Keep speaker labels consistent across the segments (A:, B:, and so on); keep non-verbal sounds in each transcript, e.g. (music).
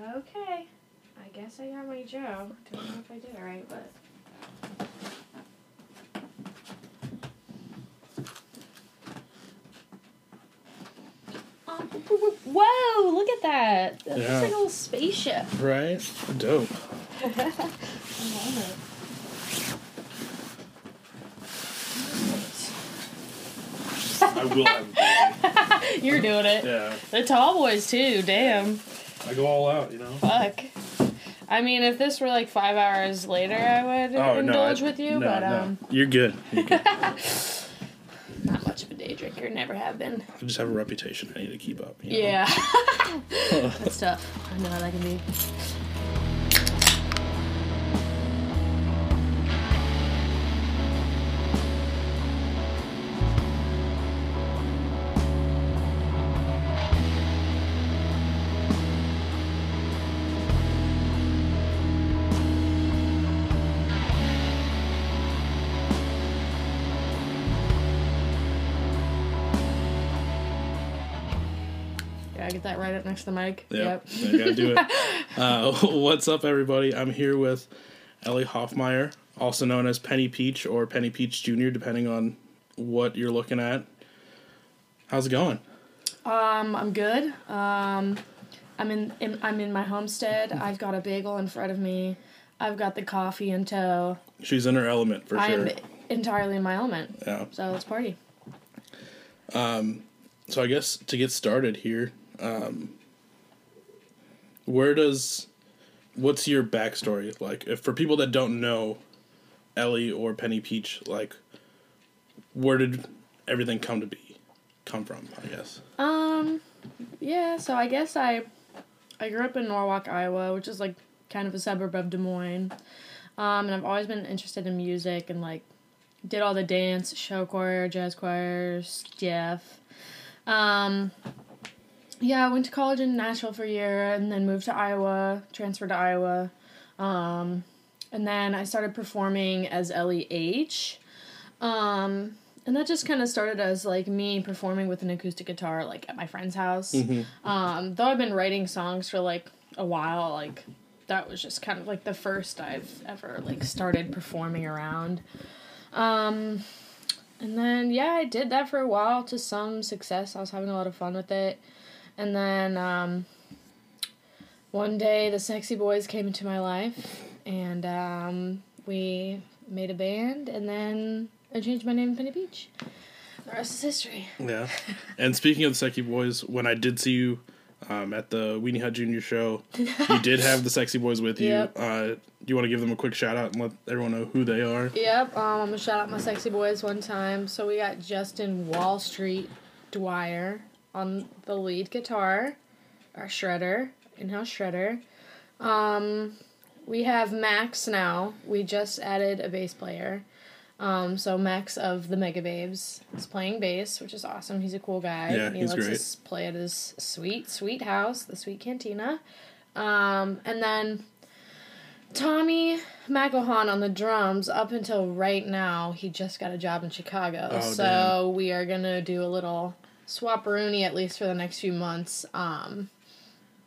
A: Okay. I guess I got my Joe. Don't know if I did it right, but. Um, Whoa! Look at that. That
B: Yeah.
A: looks like a little spaceship.
B: Right? Dope.
A: I (laughs) love
B: I will have a
A: it. (laughs) You're doing it.
B: Yeah.
A: The tall boys too. Damn.
B: I go all out, you know?
A: Fuck. I mean, if this were like five hours later, I would
B: Oh, no.
A: indulge
B: I-
A: with you.
B: no,
A: but
B: no.
A: um,
B: You're good. You're good. (laughs)
A: not much of a day drinker. Never have been.
B: I just have a reputation I need to keep up. you know?
A: Yeah. (laughs) (laughs) That's tough. I know how that can be. That right up next to the mic.
B: Yep. I gotta do it. (laughs) Uh, (laughs) what's up, everybody? I'm here with Elly Hofmaier, also known as Penny Peach or Penny Peach Jr., depending on what you're looking at. How's it going?
A: Um, I'm good. Um, I'm in, in. I'm in my homestead. I've got a bagel in front of me. I've got the coffee in tow.
B: She's in her element for sure.
A: I'm entirely in my element.
B: Yeah.
A: So let's party.
B: Um, So I guess to get started here, um, where does what's your backstory like? If for people that don't know Elly or Penny Peach, like where did everything come to be, come from? I guess.
A: Um, yeah. So I guess I, I grew up in Norwalk, Iowa, which is like kind of a suburb of Des Moines. Um, and I've always been interested in music and like did all the dance, show choir, jazz choir stuff. Um, yeah, I went to college in Nashville for a year and then moved to Iowa, transferred to Iowa. Um, and then I started performing as Elly H. Um, and that just kind of started as like me performing with an acoustic guitar like at my friend's house. Um, though I've been writing songs for like a while, like that was just kind of like the first I've ever like started performing around. Um, and then yeah, I did that for a while to some success. I was having a lot of fun with it. And then um, one day the Sexy Boys came into my life and um, we made a band and then I changed my name to Penny Peach. The rest is history.
B: Yeah. (laughs) and speaking of the Sexy Boys, when I did see you um, at the Weenie Hut Junior show, you did (laughs) have the Sexy Boys with you.
A: Yep.
B: Uh, do you want to give them a quick shout out and let everyone know who they are?
A: Yep, um, I'm gonna shout out my sexy boys one time. So we got Justin Wall Street Dwyer on the lead guitar, our shredder, in-house shredder. Um, we have Max now. We just added a bass player. Um, so Max of the Mega Babes is playing bass, which is awesome. He's a cool guy.
B: Yeah,
A: he
B: he's
A: lets
B: great.
A: us play at his sweet, sweet house, the Sweet Cantina. Um, and then Tommy McElhawn on the drums up until right now. He just got a job in Chicago.
B: Oh,
A: so we are going to do a little swapperoonie at least for the next few months. Um,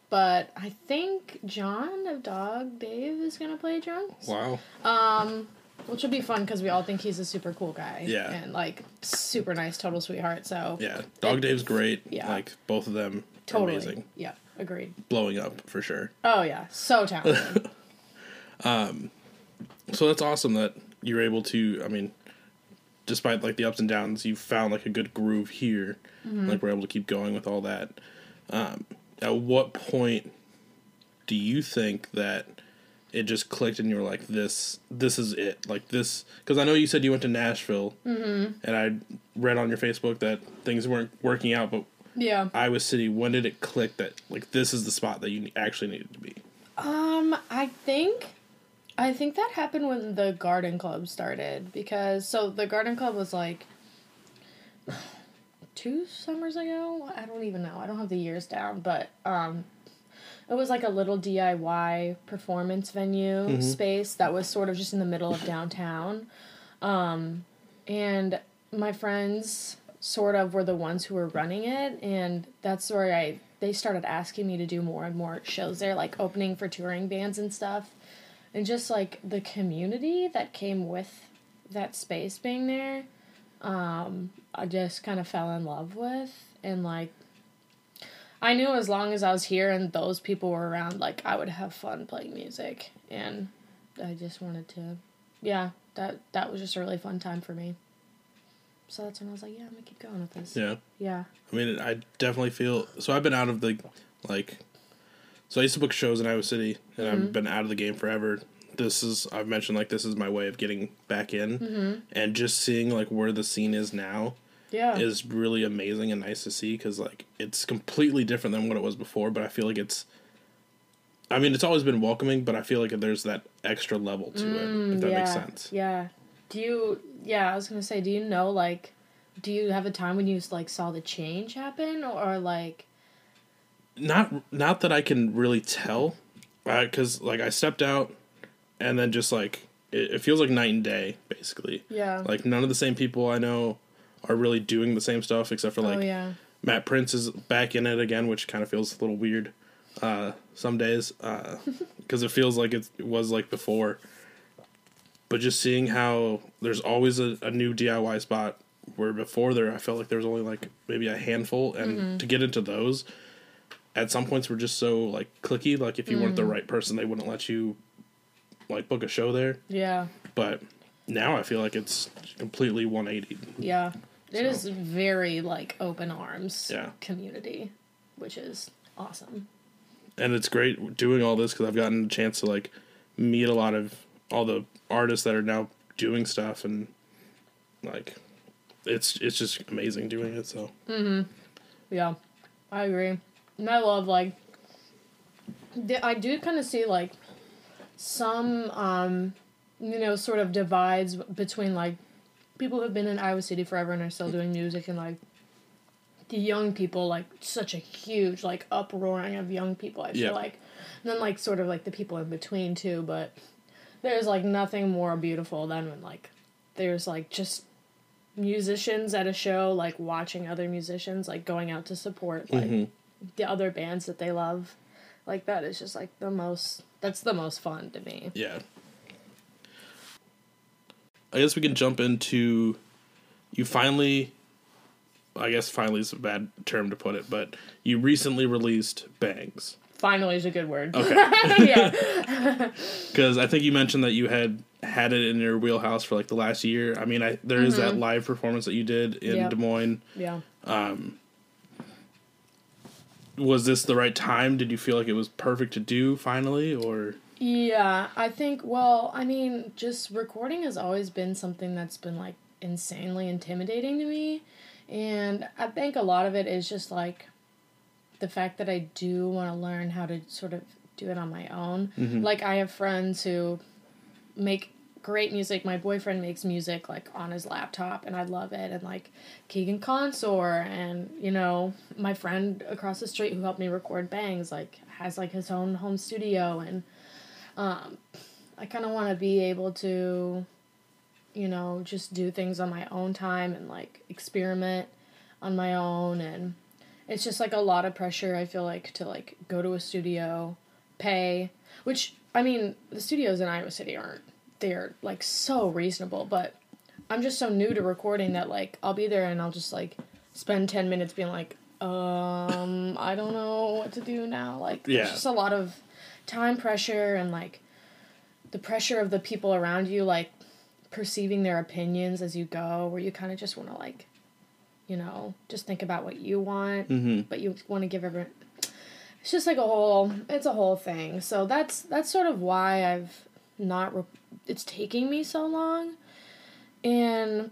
A: but I think John of Dog Dave is going to play drums.
B: Wow.
A: Um, which will be fun because we all think he's a super cool guy.
B: Yeah.
A: And like super nice, total sweetheart. So
B: Yeah. Dog Dave's great.
A: Yeah.
B: Like both of them
A: totally.
B: amazing.
A: Yeah, agreed.
B: Blowing up for sure.
A: Oh, yeah. So talented. (laughs)
B: um, So that's awesome that you're able to. I mean, despite like the ups and downs, you found like a good groove here. Like we're able to keep going with all that. Um, at what point do you think that it just clicked and you were like, "This, this is it." Like this, because I know you said you went to Nashville, and I read on your Facebook that things weren't working out. But
A: yeah.
B: Iowa City, when did it click that like this is the spot that you actually needed to be?
A: Um, I think I think that happened when the garden club started because so the garden club was like (sighs) two summers ago. I don't even know. I don't have the years down, but um it was like a little DIY performance venue space that was sort of just in the middle of downtown. Um and my friends sort of were the ones who were running it and that's where I they started asking me to do more and more shows there, like opening for touring bands and stuff. And just like the community that came with that space being there, um, I just kind of fell in love with. And like, I knew as long as I was here and those people were around, like, I would have fun playing music. And I just wanted to, yeah, that, that was just a really fun time for me. So that's when I was like, yeah, I'm gonna keep going with this.
B: Yeah.
A: Yeah.
B: I mean, I definitely feel so. I've been out of the like. So I used to book shows in Iowa City, and
A: Mm-hmm.
B: I've been out of the game forever. This is I've mentioned like this is my way of getting back in,
A: Mm-hmm.
B: and just seeing like where the scene is now
A: Yeah.
B: is really amazing and nice to see because like it's completely different than what it was before. But I feel like it's. I mean, it's always been welcoming, but I feel like there's that extra level to it. If that
A: yeah.
B: makes sense.
A: Yeah. Do you? Yeah, I was gonna say, do you know like, do you have a time when you like saw the change happen, or like,
B: not not that I can really tell, because like I stepped out, and then just like it, it feels like night and day basically.
A: yeah,
B: Like none of the same people I know are really doing the same stuff except for like
A: oh yeah,
B: Matt Prince is back in it again, which kind of feels a little weird uh, some days (laughs) because it feels like it was like before. But just seeing how there's always a, a new DIY spot where before there I felt like there was only like maybe a handful, and to get into those, at some points we were just so like clicky. Like if you weren't the right person, they wouldn't let you like book a show there.
A: yeah,
B: But now I feel like it's completely 180.
A: yeah. It is
B: So-
A: very like open arms
B: Yeah.
A: community, which is awesome.
B: and it's great doing all this because I've gotten a chance to like meet a lot of all the artists that are now doing stuff and like it's it's just amazing doing it. So Mhm.
A: Yeah, I agree. And I love like I do kind of see like some um you know sort of divides between like people who've been in Iowa City forever and are still doing music and like the young people like such a huge like uproaring of young people I feel
B: Yeah.
A: like and then like sort of like the people in between too but there's like nothing more beautiful than when like there's like just musicians at a show like watching other musicians like going out to support like
B: Mhm.
A: The other bands that they love like that is just like the most that's the most fun to me
B: yeah, I guess we can jump into you finally. I guess finally is a bad term to put it, but you recently released Bangz.
A: finally is a good word
B: Okay. (laughs)
A: yeah (laughs)
B: Because I think you mentioned that you had had it in your wheelhouse for like the last year. I mean, I there is that mm-hmm. live performance that you did in
A: Yep.
B: Des Moines.
A: yeah um,
B: Was this the right time? Did you feel like it was perfect to do finally, or
A: Yeah, I think, well, I mean, just recording has always been something that's been like insanely intimidating to me. And I think a lot of it is just like the fact that I do want to learn how to sort of do it on my own. Mm-hmm. Like, I have friends who make great music. My boyfriend makes music like on his laptop, and I love it. And like Keegan Consor, and you know, my friend across the street who helped me record Bangz, like has like his own home studio, and um, I kind of want to be able to, you know, just do things on my own time and like experiment on my own and it's just like a lot of pressure I feel like to like go to a studio, pay, which I mean, the studios in Iowa City aren't they're like so reasonable, but I'm just so new to recording that like I'll be there and I'll just like spend 10 minutes being like um I don't know what to do now. Like
B: Yeah.
A: there's just a lot of time pressure and like the pressure of the people around you like perceiving their opinions as you go where you kind of just want to like you know just think about what you want
B: mm-hmm.
A: but you want to give everyone it's just like a whole it's a whole thing so that's that's sort of why i've not re- it's taking me so long. And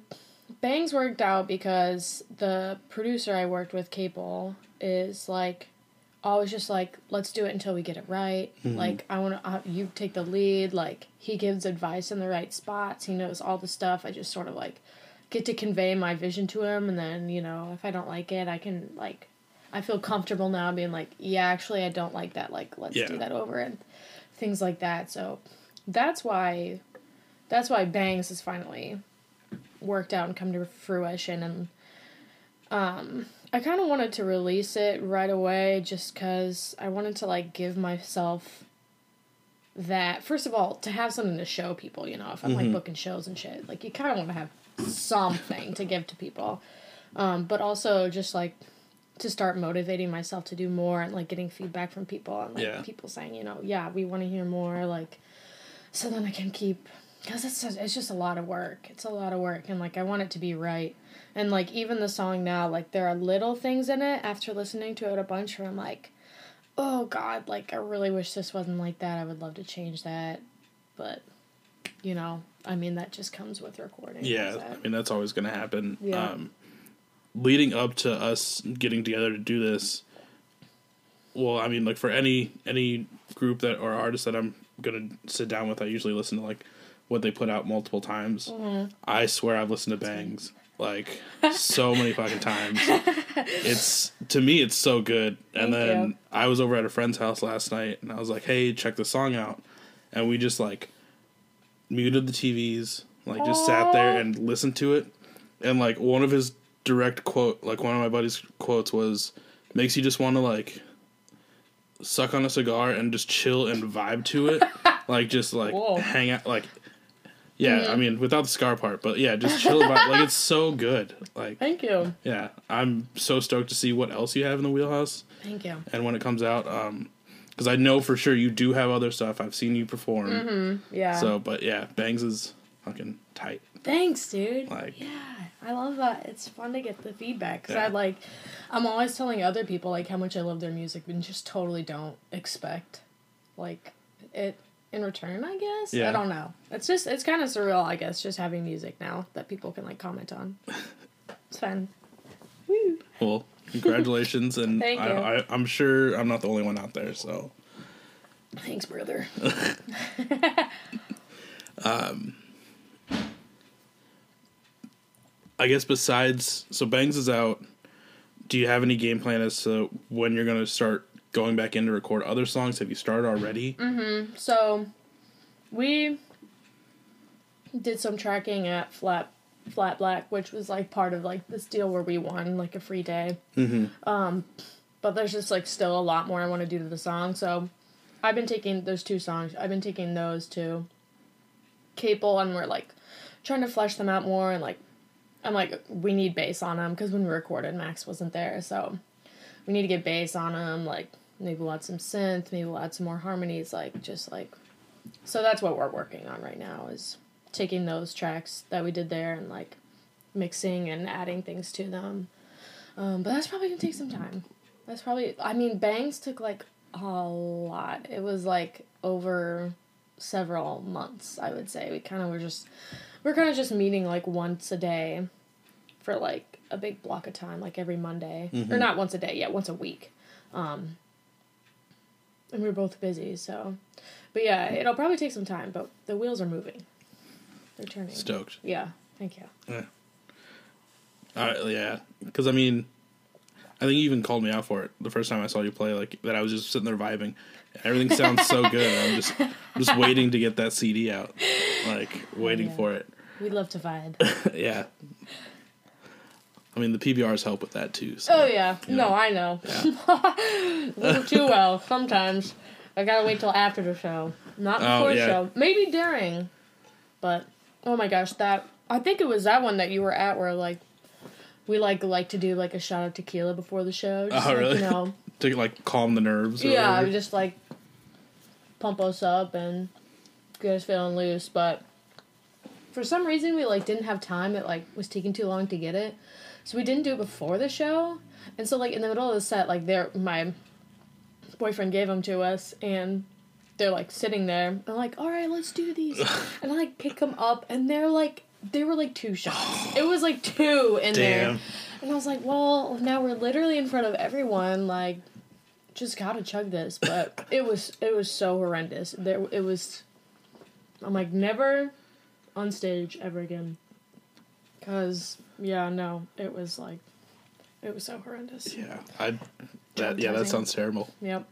A: Bangz worked out because the producer i worked with cable is like always just like let's do it until we get it right. Like i want to uh, you take the lead like he gives advice in the right spots he knows all the stuff. I just sort of like get to convey my vision to him and then you know if i don't like it i can like i feel comfortable now being like yeah actually i don't like that like let's
B: Yeah.
A: do that over and things like that. So that's why that's why Bangz has finally worked out and come to fruition and um I kind of wanted to release it right away just because I wanted to like give myself that first of all to have something to show people. You know, if I'm like booking shows and shit, like you kind of want to have something to give to people, um, but also just like to start motivating myself to do more and like getting feedback from people and like
B: Yeah.
A: people saying, you know, yeah, we want to hear more, like so then I can keep because it's just, it's just a lot of work. It's a lot of work, and like I want it to be right. And like even the song now, like there are little things in it after listening to it a bunch where I'm like, oh god, like I really wish this wasn't like that. I would love to change that, but you know, I mean that just comes with recording.
B: Yeah, I mean that's always going to happen.
A: Yeah.
B: Um, leading up to us getting together to do this, well, I mean, like for any any group that or artist that I'm gonna sit down with, I usually listen to like what they put out multiple times.
A: Mm-hmm.
B: I swear I've listened to Bangz like (laughs) so many fucking times. (laughs) It's to me, it's so good. And
A: Thank
B: then
A: you.
B: I was over at a friend's house last night, and I was like, "Hey, check the song out," and we just like muted the TVs, like just sat there and listened to it. And like one of his direct quote, like one of my buddy's quotes was, "Makes you just want to like suck on a cigar and just chill and vibe to it, (laughs) like just like
A: Whoa.
B: hang out, like." Yeah, I mean, without the scar part, but yeah, just chill about. Like it's so good. Like,
A: Thank you.
B: yeah, I'm so stoked to see what else you have in the wheelhouse
A: Thank you.
B: and when it comes out. Um, because I know for sure you do have other stuff. I've seen you perform.
A: Yeah.
B: So, but yeah, Bangz is fucking tight.
A: Thanks, dude.
B: Like-
A: yeah, I love that. It's fun to get the feedback because
B: Yeah.
A: I like, I'm always telling other people like how much I love their music and just totally don't expect, like, it in return. I guess.
B: Yeah.
A: I don't know. It's just it's kind of surreal. I guess just having music now that people can like comment on. It's fun. Woo.
B: Well, congratulations, and (laughs)
A: Thank
B: I,
A: you.
B: I, I'm sure I'm not the only one out there. So,
A: Thanks, brother. (laughs) (laughs)
B: Um, I guess besides so Bangz is out. Do you have any game plan as to when you're gonna start going back in to record other songs? Have you started already?
A: So, we did some tracking at Flat Flat Black, which was like part of like this deal where we won like a free day. Um, but there's just like still a lot more I want to do to the song. So, I've been taking those two songs. I've been taking those to Capel, and we're like trying to flesh them out more. And like, I'm like, we need bass on them because when we recorded, Max wasn't there, so we need to get bass on them. Like, maybe we'll add some synth, maybe we'll add some more harmonies. Like, just like, so that's what we're working on right now is taking those tracks that we did there and like mixing and adding things to them. Um, but that's probably gonna take some time. That's probably. I mean, Bangz took like a lot. It was like over several months. I would say we kind of were just we're kind of just meeting like once a day for like a big block of time, like every Monday or not once a day, yeah, once a week. Um, and we are both busy, so. But yeah, it'll probably take some time, but the wheels are moving. They're turning.
B: Stoked.
A: Yeah, thank you.
B: Yeah. Uh, yeah, because I mean, I think you even called me out for it the first time I saw you play. Like that, I was just sitting there vibing. Everything sounds so good. I'm just, I'm just waiting to get that CD out, like oh, waiting
A: yeah.
B: for it.
A: We love to vibe. (laughs)
B: yeah. I mean, the PBRs help with that too. So.
A: Oh yeah, no, I know. (laughs) little too well sometimes. I gotta wait till after the show, not
B: Oh,
A: before the show. Maybe during, but oh my gosh, that I think it was that one that you were at where like we like like to do like a shot of tequila before the show. Just,
B: Oh,
A: like,
B: really?
A: You know, (laughs)
B: to like calm the nerves.
A: Yeah,
B: whatever.
A: just like pump us up and get us feeling loose. But for some reason, we like didn't have time. It like was taking too long to get it, so we didn't do it before the show. And so like in the middle of the set, like there, my boyfriend gave them to us, and they're like sitting there. And I'm like, all right, let's do these. (laughs) and I like pick them up, and they're like. They were like two shots. It was like two in there. And I was like, well, now we're literally in front of everyone. Like, just gotta chug this. But (coughs) it was it was so horrendous. There it was. I'm like never on stage ever again. Cause yeah, no, it was like, it was so horrendous.
B: Yeah, I. That yeah, that sounds terrible.
A: Yep.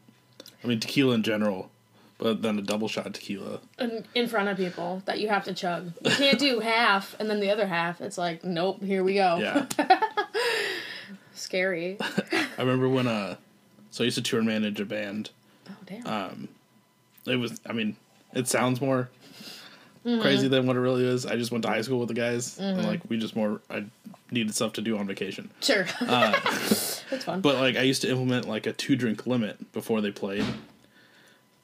B: I mean, tequila in general, but then a double shot tequila.
A: In, in front of people that you have to chug. You can't do (laughs) half and then the other half. It's like, nope, here we go.
B: Yeah, (laughs)
A: Scary. (laughs)
B: I remember when uh, so I used to tour and manage a band.
A: Oh damn.
B: Um, it was. I mean, it sounds more
A: Mm-hmm.
B: crazy than what it really is. I just went to high school with the guys, and like we just more. I needed stuff to do on vacation.
A: sure.
B: Uh, (laughs)
A: That's fun.
B: but like I used to implement like a two drink limit before they played.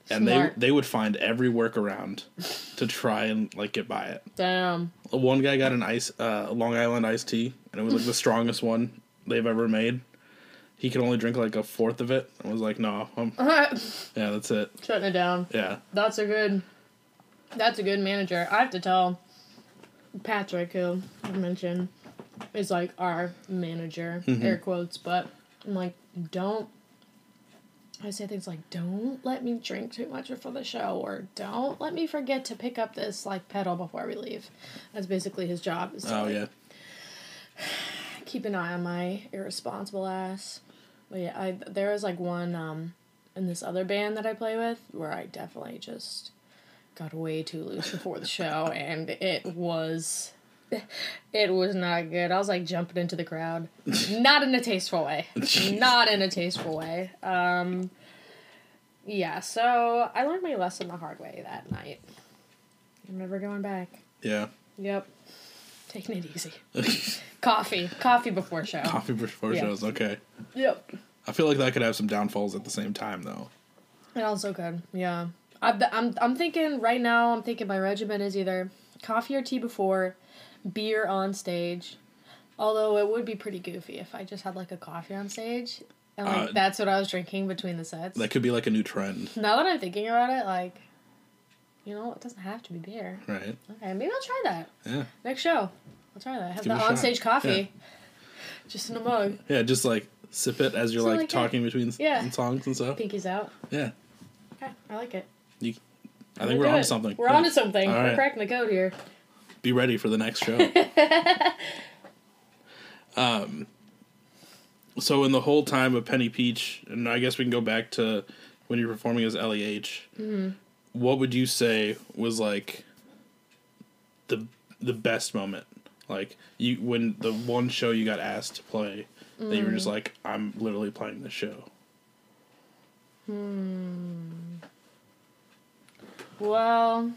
B: And
A: Smart.
B: they they would find every workaround to try and like get by it.
A: Damn.
B: One guy got an ice uh, Long Island iced tea, and it was like the (laughs) strongest one they've ever made. He could only drink like a fourth of it. I was like, no, I'm, (laughs) yeah, that's it.
A: Shutting it down.
B: Yeah,
A: That's a good. That's a good manager. I have to tell Patrick, who I mentioned, is like our manager, mm-hmm. air quotes, but I'm like, don't. I say things like, don't let me drink too much before the show, or don't let me forget to pick up this like pedal before we leave. That's basically his job. Is to,
B: oh
A: like,
B: yeah, (sighs)
A: keep an eye on my irresponsible ass. But yeah, I there was like one um in this other band that I play with where I definitely just got way too loose before the show (laughs) and it was it was not good. I was like jumping into the crowd. (laughs) Not in a tasteful way. (laughs) not in a tasteful way. Um yeah, so I learned my lesson the hard way that night. I'm never going back.
B: yeah.
A: Yep. Taking it easy. Coffee. Coffee before show.
B: Coffee before
A: Yeah.
B: shows. Okay,
A: Yep.
B: I feel like that could have some downfalls at the same time though.
A: It also could. Yeah. I, I'm, I'm thinking right now, I'm thinking my regimen is either coffee or tea before, beer on stage. Although it would be pretty goofy if I just had like a coffee on stage. And like
B: Uh,
A: that's what I was drinking between the sets.
B: That could be like a new trend,
A: now that I'm thinking about it, like, you know, it doesn't have to be beer.
B: right?
A: Okay, maybe I'll try that.
B: Yeah,
A: Next show. I'll try that. Have
B: Give
A: the on stage coffee. Just in a mug.
B: yeah. Just like sip it as you're like,
A: like that.
B: talking between
A: Yeah.
B: songs and stuff.
A: Pinkies out.
B: Yeah,
A: Okay, I like it.
B: you. I think we're
A: do
B: on
A: it.
B: something.
A: We're
B: Yeah.
A: onto something.
B: All
A: We're
B: right.
A: cracking the code here.
B: Be ready for the next show. (laughs) um, so in the whole time of Penny Peach, and I guess we can go back to when you're performing as Elly H.
A: Mm-hmm.
B: What would you say was like the the best moment? Like you when the one show you got asked to play that you were
A: Mm.
B: just like, I'm literally playing this show.
A: Well,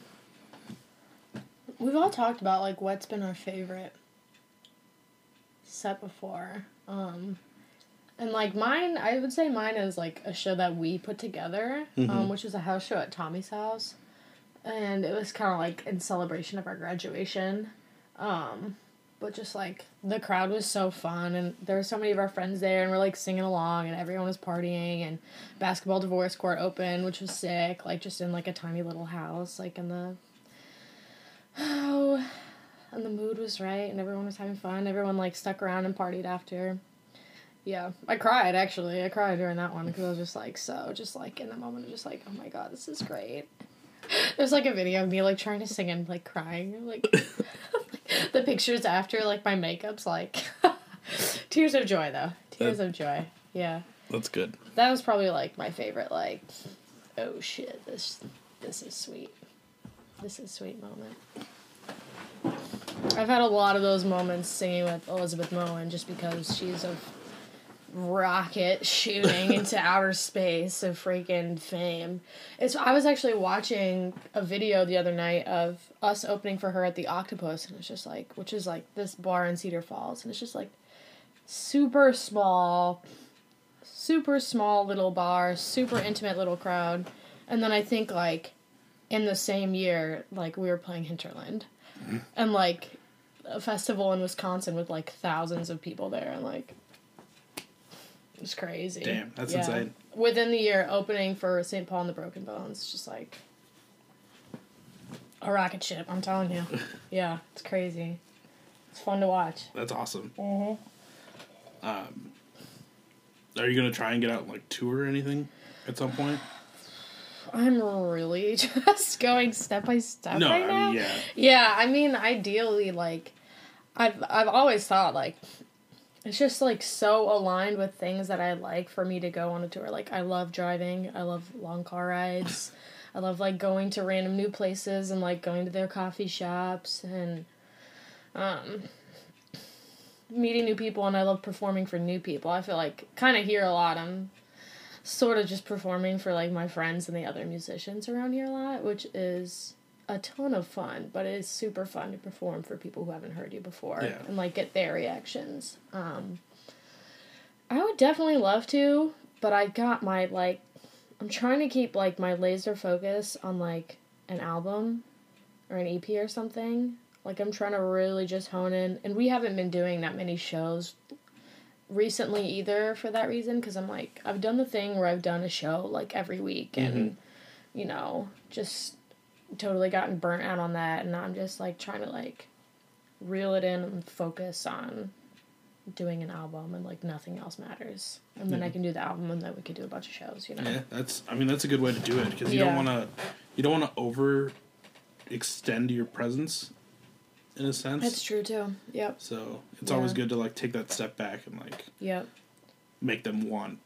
A: we've all talked about like what's been our favorite set before. Um and like mine, I would say mine is like a show that we put together, um, which was a house show at Tommy's house. And it was kind of like in celebration of our graduation. Um, but just like the crowd was so fun and there were so many of our friends there and we're like singing along and everyone was partying and basketball divorce court open which was sick like just in like a tiny little house like in the oh (sighs) and the mood was right and everyone was having fun everyone like stuck around and partied after. Yeah i cried actually i cried during that one because i was just like so just like in the moment just like oh my god this is great. (laughs) There's like a video of me like trying to sing and like crying like (laughs) (laughs) the pictures after like my makeup's like (laughs) tears of joy though. Tears of joy. Yeah.
B: That's good.
A: that was probably like my favorite like oh shit this this is sweet. This is sweet moment. I've had a lot of those moments singing with elizabeth moen just because she's a rocket shooting into (laughs) outer space of freaking fame. It's i was actually watching a video the other night of us opening for her at the octopus and it's just like which is like this bar in cedar falls and it's just like super small super small little bar, super intimate little crowd. And then I think like in the same year, like we were playing Hinterland. Mm-hmm. And like a festival in Wisconsin with like thousands of people there and like it was crazy.
B: Damn, that's insane.
A: Within the year opening for St. Paul and the Broken Bones, just like a rocket ship, I'm telling you. (laughs) yeah, it's crazy. It's fun to watch.
B: That's awesome.
A: Mm-hmm.
B: Um, are you gonna try and get out like tour or anything at some point? (sighs)
A: I'm really (laughs) just going step by step
B: No,
A: right
B: I
A: now.
B: mean yeah.
A: Yeah, I mean, ideally, like, I've I've always thought like, it's just like so aligned with things that I like for me to go on a tour. Like, I love driving. I love long car rides. (laughs) I love like going to random new places and like going to their coffee shops and, um, meeting new people and I love performing for new people. I feel like kind of here a lot. I'm sort of just performing for like my friends and the other musicians around here a lot, which is a ton of fun, but it is super fun to perform for people who haven't heard you before
B: Yeah.
A: and like get their reactions. Um I would definitely love to, but I got my like I'm trying to keep like my laser focus on like an album or an EP or something. Like I'm trying to really just hone in and we haven't been doing that many shows recently either for that reason because I'm like I've done the thing where I've done a show like every week and mm-hmm. you know just totally gotten burnt out on that and I'm just like trying to like reel it in and focus on doing an album and like nothing else matters and then I can do the album and then we can do a bunch of shows you know
B: Yeah, that's. I mean, that's a good way to do it because you
A: Yeah.
B: don't want to. You don't want to over extend your presence, in a sense.
A: it's true too yep
B: So it's always good to like take that step back and like
A: yep
B: make them want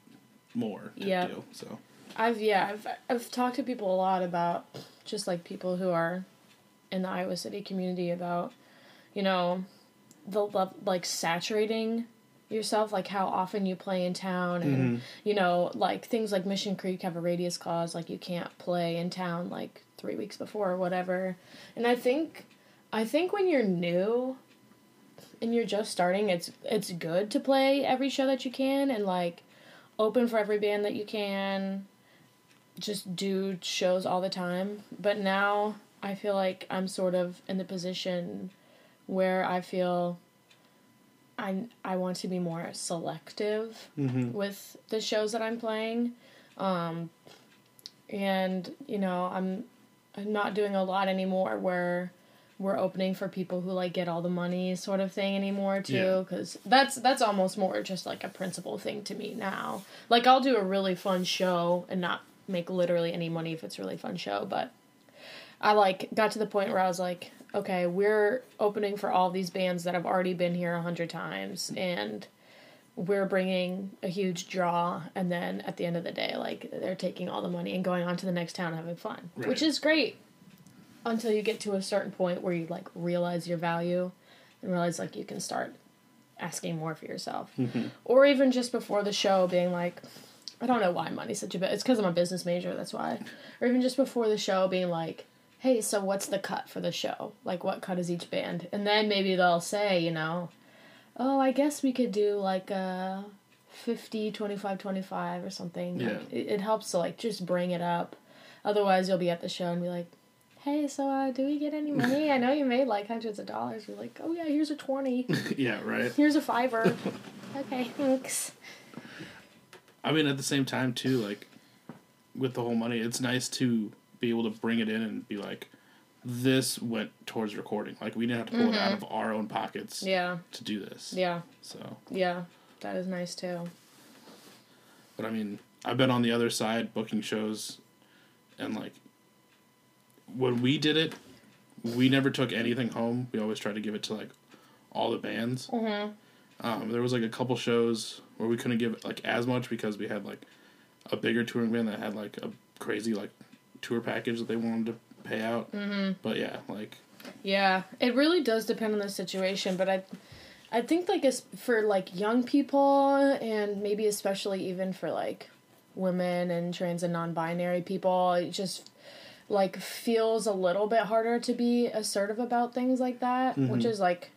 B: more.
A: Yeah.
B: So
A: I've yeah, I've I've talked to people a lot about just like people who are in the Iowa City community about, you know, the love like saturating yourself, like how often you play in town and mm-hmm. you know, like things like Mission Creek have a radius clause, like you can't play in town like three weeks before or whatever. And I think I think when you're new and you're just starting, it's it's good to play every show that you can and like open for every band that you can just do shows all the time. But now I feel like I'm sort of in the position where I feel I I want to be more selective
B: Mhm.
A: with the shows that I'm playing. Um and you know, I'm I'm not doing a lot anymore where we're opening for people who like get all the money sort of thing anymore too cuz that's that's almost more just like a principal thing to me now. Like I'll do a really fun show and not make literally any money if it's a really fun show, but I like got to the point where I was like, okay, we're opening for all these bands that have already been here a hundred times, and we're bringing a huge draw, and then at the end of the day, like they're taking all the money and going on to the next town having fun,
B: Right.
A: which is great until you get to a certain point where you like realize your value and realize like you can start asking more for yourself, mm-hmm. or even just before the show being like. I don't know why money's such a bit. It's because I'm a business major. That's why. Or even just before the show, being like, "Hey, so what's the cut for the show? Like, what cut is each band?" And then maybe they'll say, you know, "Oh, I guess we could do like a 50, 25, 25 or something."
B: Yeah.
A: Like, it, it helps to like just bring it up. Otherwise, you'll be at the show and be like, "Hey, so uh, do we get any (laughs) money? I know you made like hundreds of dollars." You're like, "Oh yeah, here's a twenty. (laughs)
B: yeah, right.
A: Here's a fiver. (laughs) okay, thanks."
B: I mean, at the same time too, like with the whole money, it's nice to be able to bring it in and be like, this went towards recording. Like we didn't have to pull it out of our own pockets
A: Mm-hmm. Yeah,
B: to do this.
A: yeah,
B: So,
A: yeah. That is nice too.
B: but I mean, I've been on the other side booking shows, and like when we did it, we never took anything home. We always tried to give it to like all the bands.
A: Mm-hmm.
B: Um, there was like a couple shows where we couldn't give like as much because we had like a bigger touring band that had like a crazy like tour package that they wanted to pay out. Mm-hmm. But yeah, like
A: Yeah, it really does depend on the situation, but I, I think like as for like young people and maybe especially even for like women and trans and non-binary people, it just like feels a little bit harder to be assertive about things like that, which is like,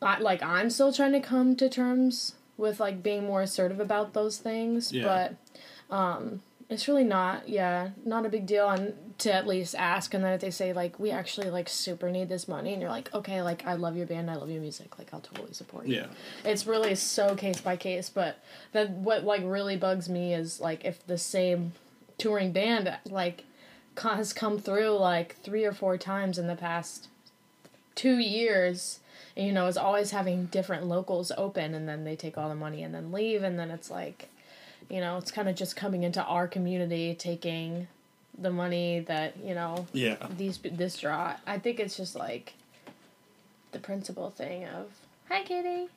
A: I, like I'm still trying to come to terms with like being more assertive about those things,
B: Yeah.
A: but um it's really not yeah not a big deal and to at least ask and then if they say like we actually like super need this money and you're like okay like i love your band i love your music like i'll totally support you.
B: Yeah,
A: it's really so case by case but that what like really bugs me is like if the same touring band like has come through like three or four times in the past two years and, you know is always having different locals open and then they take all the money and then leave and then it's like you know it's kind of just coming into our community taking the money that you know
B: yeah,
A: these this draw. I think it's just like the principal thing of hi kitty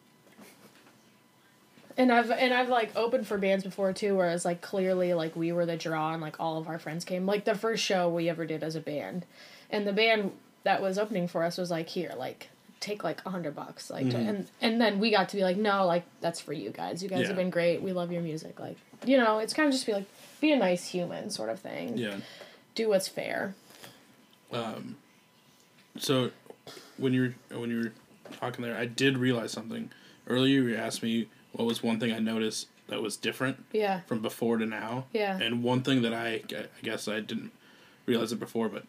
A: and i've and i've like opened for bands before too where it's like clearly like we were the draw and like all of our friends came. Like the first show we ever did as a band. And the band that was opening for us was like here like take like a hundred bucks like to, and and then we got to be like no like that's for you guys you guys
B: Yeah.
A: have been great we love your music like you know it's kind of just be like be a nice human sort of thing
B: Yeah.
A: do what's fair Um,
B: So when you were when you were talking there, I did realize something. Earlier you asked me what was one thing I noticed that was different
A: yeah
B: from before to now.
A: Yeah.
B: And one thing that I I guess I didn't realize it before, but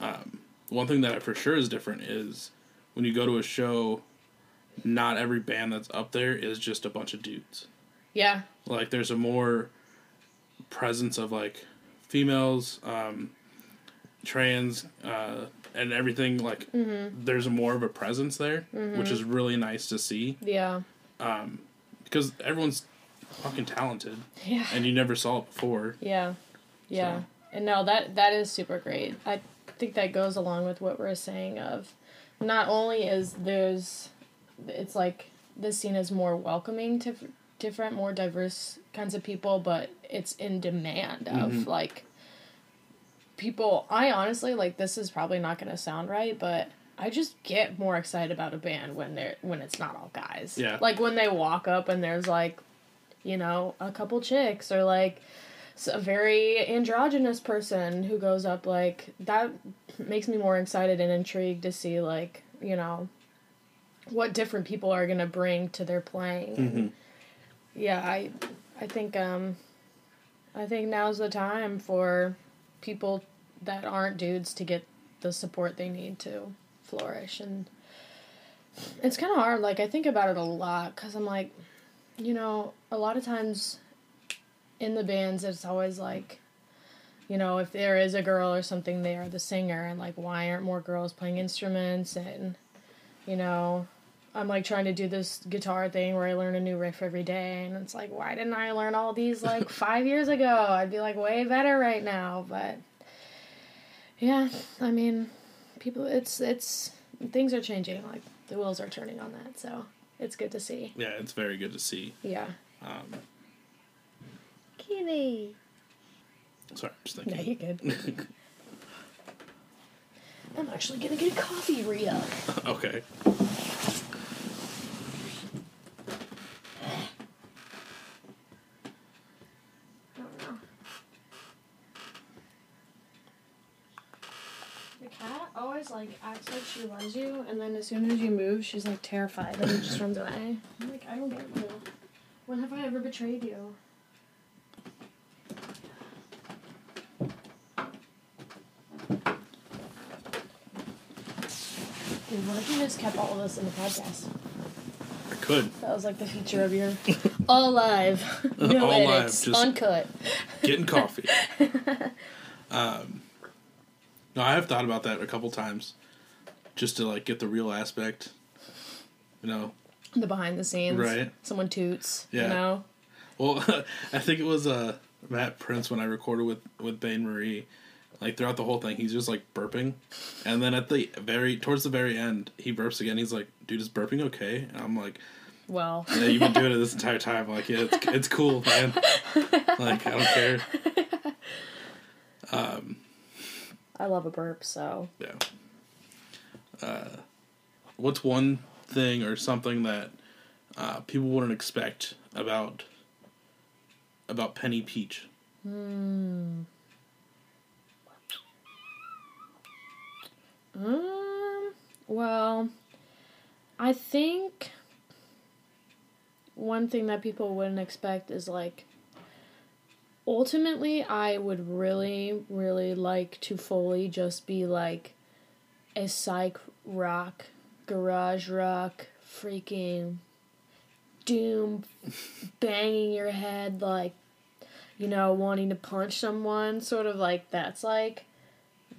B: um, one thing that I for sure is different is when you go to a show, not every band that's up there is just a bunch of dudes.
A: yeah
B: Like there's a more presence of like females, um, trans, uh, and everything. Like
A: Mm-hmm.
B: there's more of a presence there, which is really nice to see
A: yeah Um,
B: because everyone's fucking talented,
A: yeah
B: and you never saw it before.
A: Yeah, yeah,
B: So-
A: and no, that that is super great. I think that goes along with what we're saying of, not only is there's, it's like this scene is more welcoming to f- different, more diverse kinds of people, but it's in demand of mm-hmm. like. People, I honestly like this is probably not going to sound right, but I just get more excited about a band when they're when it's not all guys.
B: Yeah.
A: Like when they walk up and there's like you know, a couple chicks or like a very androgynous person who goes up like that makes me more excited and intrigued to see like, you know, what different people are going to bring to their playing. And Yeah, I I think um I think now's the time for people that aren't dudes to get the support they need to flourish and it's kind of hard like I think about it a lot cuz I'm like you know, a lot of times in the bands, it's always like, you know, if there is a girl or something, they are the singer, and like, why aren't more girls playing instruments? And, you know, I'm like trying to do this guitar thing where I learn a new riff every day, and it's like, why didn't I learn all these like (laughs) five years ago? I'd be like way better right now, but yeah, I mean, people, it's, it's, things are changing, like, the wheels are turning on that, so it's good to see.
B: Yeah, it's very good to see.
A: Yeah.
B: Um,
A: Kitty.
B: sorry, I'm just
A: No,
B: thinking.
A: you're good. (laughs) I'm actually gonna get a coffee, Rita. (laughs)
B: okay.
A: The cat always like acts like she loves you, and then as soon as you move, she's like terrified and just runs away. I'm like, I don't get you. When have I ever betrayed you? Dude, what if you just kept all of this in the podcast?
B: I could
A: That was like the feature of your all live, no (laughs)
B: All live,
A: edits,
B: just-
A: uncut.
B: getting coffee. (laughs) um, no, I have thought about that a couple times, just to like get the real aspect. You know,
A: The behind the scenes,
B: Right.
A: Someone toots,
B: Yeah.
A: you know.
B: Well, (laughs) I think it was uh, Matt Prince when I recorded with with Bain Marie. Like throughout the whole thing, he's just like burping, and then at the very towards the very end, he burps again. He's like, "Dude, is burping okay?" And I'm like,
A: Well,
B: "Yeah, you've been doing it this entire time." I'm like, yeah, it's it's cool, man. Like I don't care. (laughs)
A: I love a burp, so
B: Yeah. Uh, what's one thing or something that uh, people wouldn't expect about about Penny Peach?
A: Um, well, I think one thing that people wouldn't expect is like ultimately I would really really like to fully just be like a psych rock, garage rock, freaking doom banging your head like you know wanting to punch someone sort of like that's like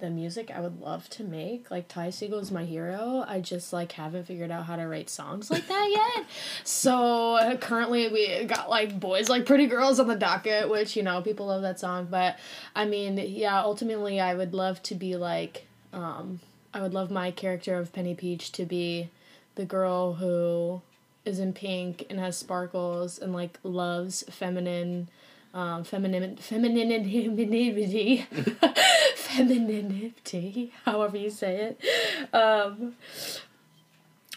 A: the music I would love to make. Like Ty Segall is my hero. I just like haven't figured out how to write songs like that (laughs) yet. so uh, currently we got like boys like pretty girls on the docket, which you know people love that song. But I mean, yeah, ultimately I would love to be like, um, I would love my character of Penny Peach to be the girl who is in pink and has sparkles and like loves feminine um, feminine, femininity, (laughs) femininity, however you say it. Um,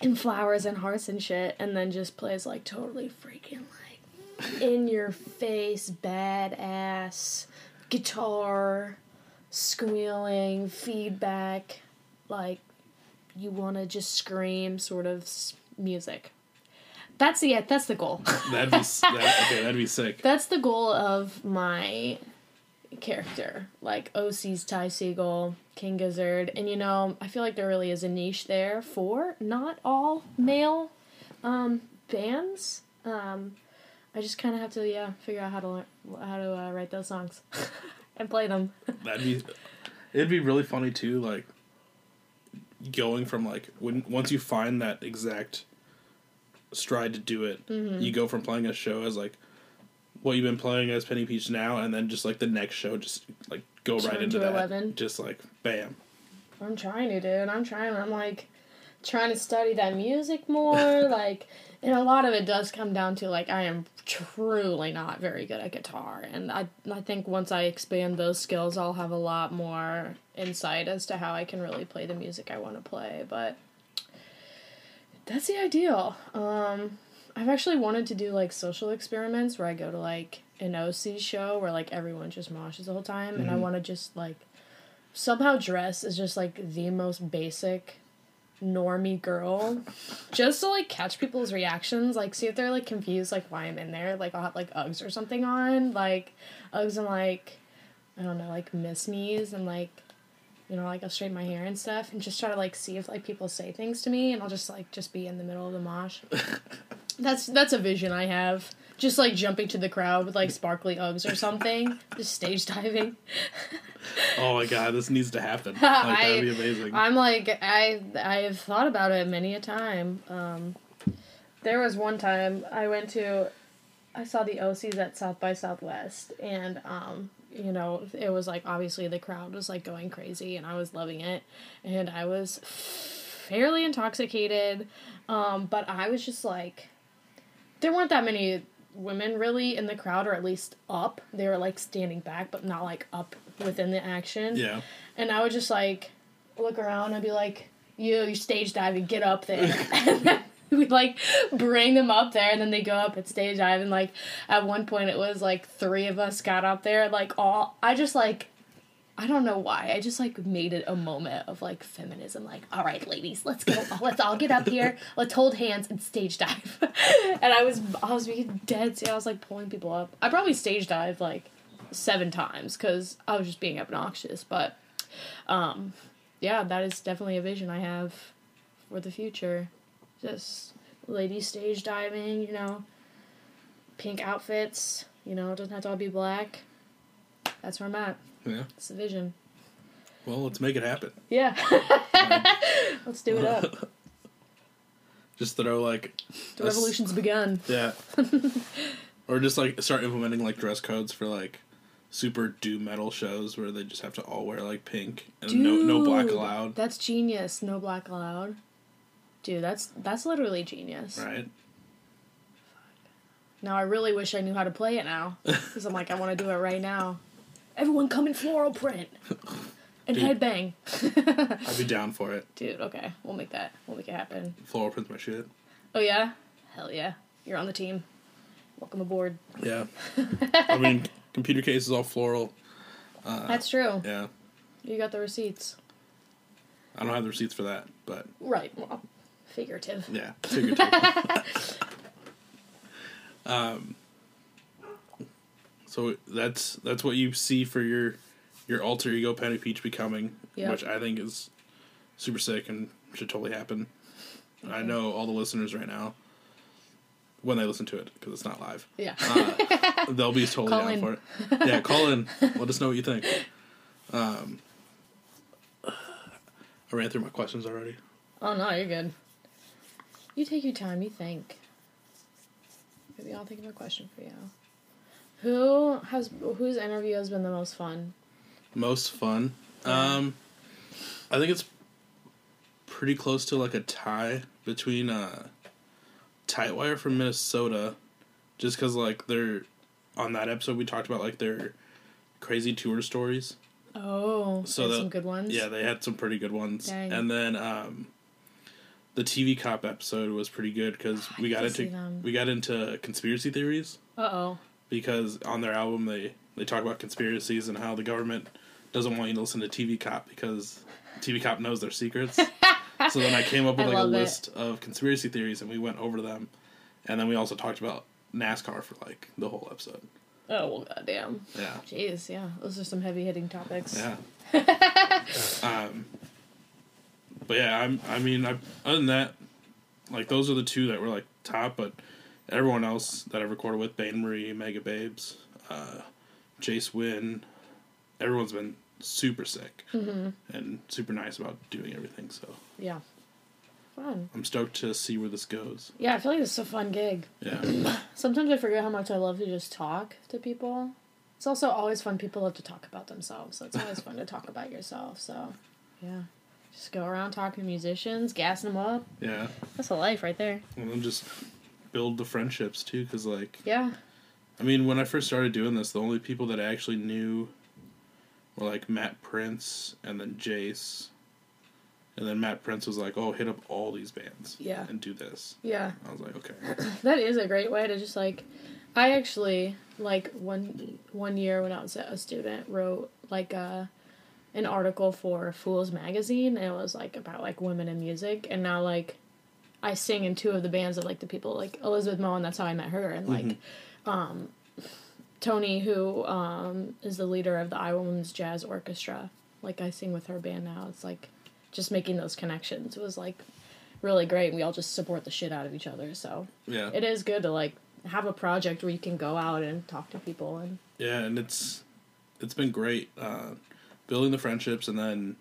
A: and flowers and hearts and shit, and then just plays like totally freaking like in your face, badass guitar, squealing, feedback, like you want to just scream sort of music. That's the that's the goal. (laughs)
B: That'd be that, (laughs) okay. That'd be sick.
A: That's the goal of my character. Like OC's Ty Segall, King Gizzard. And you know, I feel like there really is a niche there for not all male um, bands. Um, I just kind of have to, yeah, figure out how to learn, how to uh, write those songs (laughs) and play them.
B: That'd be. It'd be really funny too. Like going from like when once you find that exact stride to do it,
A: Mm-hmm.
B: you go from playing a show as like what you've been playing as Penny Peach now, and then just like the next show, just like go right into
A: to
B: that.
A: 11.
B: Just like bam.
A: I'm trying to, dude. I'm trying. I'm like trying to study that music more. (laughs) like, and a lot of it does come down to like I am truly not very good at guitar, and I I think once I expand those skills, I'll have a lot more insight as to how I can really play the music I want to play. But that's the ideal. Um, I've actually wanted to do like social experiments where I go to like an OC show where like everyone just moshes the whole time, and I want to just like somehow dress as just like the most basic normie girl just to like catch people's reactions like see if they're like confused like why i'm in there like i'll have like uggs or something on like uggs and like i don't know like miss me's and like you know like i'll straighten my hair and stuff and just try to like see if like people say things to me and i'll just like just be in the middle of the mosh (laughs) that's that's a vision i have just like jumping to the crowd with like sparkly uggs or something just stage diving (laughs)
B: Oh my god, this needs to happen. (laughs) Like that'd be amazing.
A: I'm like I I've thought about it many a time. Um, there was one time I went to, I saw the OCs at South by Southwest, and um, you know it was like obviously the crowd was like going crazy, and I was loving it, and I was fairly intoxicated, um, but I was just like, there weren't that many women really in the crowd, or at least up. They were like standing back, but not like up within the action.
B: yeah.
A: And I would just like look around and be like, "You, you stage diving, get up there." (laughs) (laughs) (laughs) we'd like bring them up there, and then they go up and stage dive. And like at one point, it was like three of us got up there, like all. I just like. I don't know why. I just like made it a moment of like feminism. Like, all right, ladies, let's go. Let's all get up here. Let's hold hands and stage dive. (laughs) and I was, I was being dead. See, I was like pulling people up. I probably stage dived like seven times because I was just being obnoxious. But um, yeah, that is definitely a vision I have for the future. Just lady stage diving, you know, pink outfits. You know, it doesn't have to all be black. That's where I'm at.
B: Yeah.
A: It's the vision.
B: Well, let's make it happen.
A: Yeah. (laughs) Let's do it up. (laughs)
B: Just throw like
A: The
B: a
A: revolution's begun.
B: Yeah. (laughs) or just like start implementing like dress codes for like super doom metal shows where they just have to all wear like pink and no no black allowed.
A: That's genius. No black allowed. Dude, that's that's literally genius.
B: Right?
A: Now I really wish I knew how to play it now, (laughs) because I'm like I want to do it right now. Everyone come in floral print (laughs) and
B: Dude.
A: headbang.
B: I'd be down for it.
A: Dude, okay, we'll make that. We'll make it happen.
B: Floral print's my shit.
A: Oh yeah, hell yeah, you're on the team. Welcome aboard.
B: Yeah. (laughs) I mean, computer case is all floral.
A: Uh, that's true.
B: Yeah.
A: You got the receipts.
B: I don't have the receipts for that, but
A: Right. Well, figurative.
B: yeah, figurative. (laughs) um. So that's that's what you see for your your alter ego Penny Peach becoming,
A: Yep.
B: which I think is super sick and should totally happen. I know all the listeners right now when they listen to it because it's not live.
A: Yeah.
B: They'll be totally
A: Call
B: down
A: in.
B: for it. Yeah, call in. Let us know what you think. Um, I ran through my questions already.
A: oh no, you're good. You take your time. You think. Maybe I'll think of a question for you. Who has whose interview has been the most fun?
B: Most fun. Um, I think it's pretty close to like a tie between uh, Tightwire from Minnesota, just because like they're on that episode we talked about like their crazy tour stories.
A: Oh,
B: So
A: so
B: the-
A: some good ones.
B: Yeah, they had some pretty good ones.
A: Dang.
B: And then um, the TV cop episode was pretty good because we got into we got into conspiracy theories
A: Uh oh.
B: because on their album they they talk about conspiracies and how the government doesn't want you to listen to TV cop because TV cop knows their secrets. (laughs) so then I came up with
A: I
B: like a
A: it.
B: list of conspiracy theories and we went over them, and then we also talked about NASCAR for like the whole episode.
A: Oh well, goddamn.
B: Yeah.
A: Jeez, yeah, those are some heavy hitting topics.
B: Yeah. (laughs) um, but yeah, I'm. I mean, I, other than that, like those are the two that were like top. But everyone else that I recorded with, Bane Marie, Mega Babes, uh, Jace Wynn, everyone's been super sick and super nice about doing everything. So
A: Yeah. Fun.
B: I'm stoked to see where this goes.
A: Yeah, I feel like this is a fun gig.
B: Yeah. (coughs)
A: Sometimes I forget how much I love to just talk to people. It's also always fun. People love to talk about themselves, so it's always (laughs) fun to talk about yourself. So, yeah, just go around talking to musicians, gassing them up.
B: yeah.
A: That's a life right there.
B: And then just build the friendships too, because like
A: Yeah.
B: I mean, when I first started doing this, the only people that I actually knew were like Matt Prince and then Jace. And then Matt Prince was like, "Oh, hit up all these bands,
A: Yeah.
B: and do this."
A: Yeah.
B: I was like, "Okay, (clears throat)
A: That is a great way to just like I actually like one one year when I was a student wrote like a an article for Fools magazine and it was like about like women in music and now like I sing in two of the bands of like the people like Elizabeth Moen that's how I met her and like um Tony who um is the leader of the Iowa Women's Jazz Orchestra like I sing with her band now. It's like just making those connections was like really great and we all just support the shit out of each other so
B: yeah,
A: it is good to like have a project where you can go out and talk to people and
B: yeah," and it's it's been great uh, building the friendships and then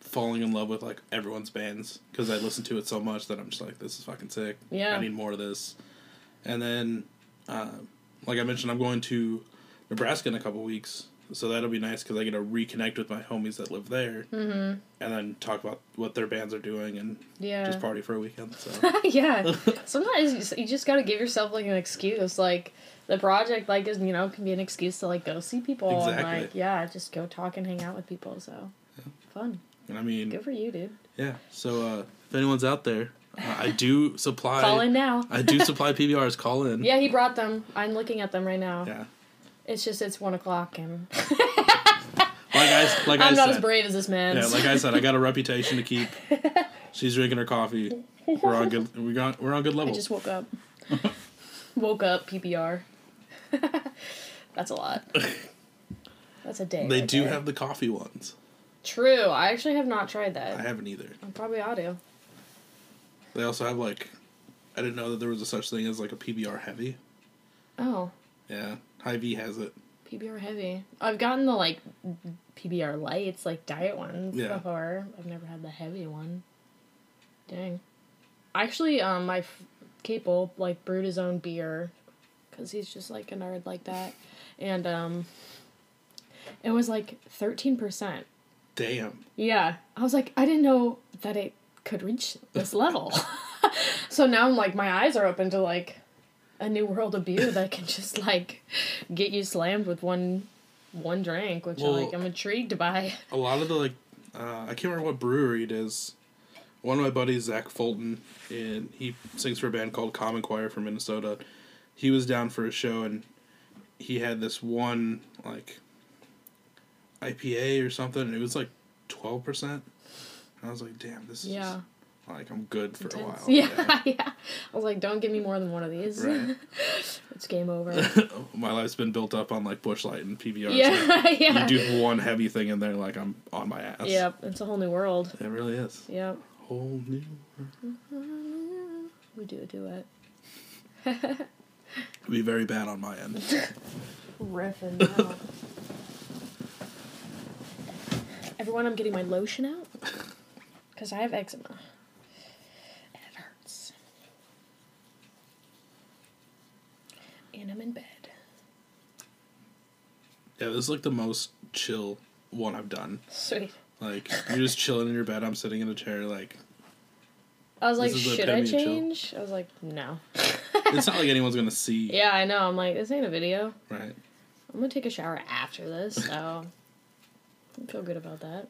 B: falling in love with like everyone's bands because I listen to it so much that I'm just like, "This is fucking sick.
A: Yeah.
B: I need more of this." And then, uh, like I mentioned, I'm going to Nebraska in a couple weeks, so that'll be nice because I get to reconnect with my homies that live there, mm-hmm. and then talk about what their bands are doing and
A: yeah
B: just party for a weekend. So (laughs)
A: yeah (laughs) sometimes you just, you just gotta give yourself like an excuse like the project like is you know can be an excuse to like go see people and like yeah just go talk and hang out with people so fun
B: and I mean,
A: good for you dude
B: yeah. So uh, if anyone's out there, uh, I do supply.
A: call in now
B: I do supply PBRs. Call in.
A: yeah he brought them i'm looking at them right now
B: Yeah.
A: it's just it's one o'clock and (laughs)
B: Like I like
A: i'm
B: I
A: not
B: said.
A: as brave as this man
B: Yeah, like I said, I got a (laughs) reputation to keep. She's drinking her coffee. We're on good. We got. We're on good level.
A: I just woke up. (laughs) woke up, PPR. (laughs) That's a lot. That's a day.
B: They
A: right
B: do
A: there.
B: have the coffee ones.
A: True. I actually have not tried that.
B: I haven't either.
A: I probably ought to.
B: They also have like, I didn't know that there was a such thing as like a PBR heavy.
A: Oh,
B: Yeah, Hy-Vee has it.
A: PBR heavy. I've gotten the like PBR lights, like diet ones
B: Yeah.
A: before. I've never had the heavy one. Dang. Actually, um, my f- Capel like brewed his own beer, cause he's just like a nerd like that, and um, it was like thirteen percent.
B: Damn.
A: Yeah. I was like, I didn't know that it could reach this level. (laughs) so now I'm like, my eyes are open to like a new world of beer that can just like get you slammed with one one drink, which
B: Well-
A: like I'm intrigued by.
B: A lot of the like, uh, I can't remember what brewery it is. One of my buddies, Zach Fulton, and he sings for a band called Common Choir from Minnesota. He was down for a show and he had this one like IPA or something, and it was like twelve percent. And I was like, "Damn, this
A: Yeah.
B: is like I'm good for a while." (laughs)
A: Yeah, yeah. I was like, don't give me more than one of these.
B: Right. (laughs)
A: it's game over. (laughs)
B: my life's been built up on like Busch Light and PBR.
A: yeah, yeah.
B: You do one heavy thing in there, like I'm on my ass.
A: Yep, it's a whole new world.
B: It really is.
A: Yep.
B: Whole new. Mm-hmm.
A: We do do it.
B: It'd be very bad on my end. (laughs)
A: Riffing out. Everyone, I'm getting my lotion out (laughs) because I have eczema and it hurts. And I'm in bed.
B: Yeah, this is like the most chill one I've done.
A: Sweet.
B: Like you're just chilling in your bed. I'm sitting in a chair. Like
A: I was like,
B: This is the
A: should I change? I was like, no. (laughs) (laughs)
B: it's not like anyone's gonna see.
A: Yeah, I know. I'm like, this ain't a video.
B: Right.
A: I'm gonna take a shower after this, so (laughs) I feel good about that.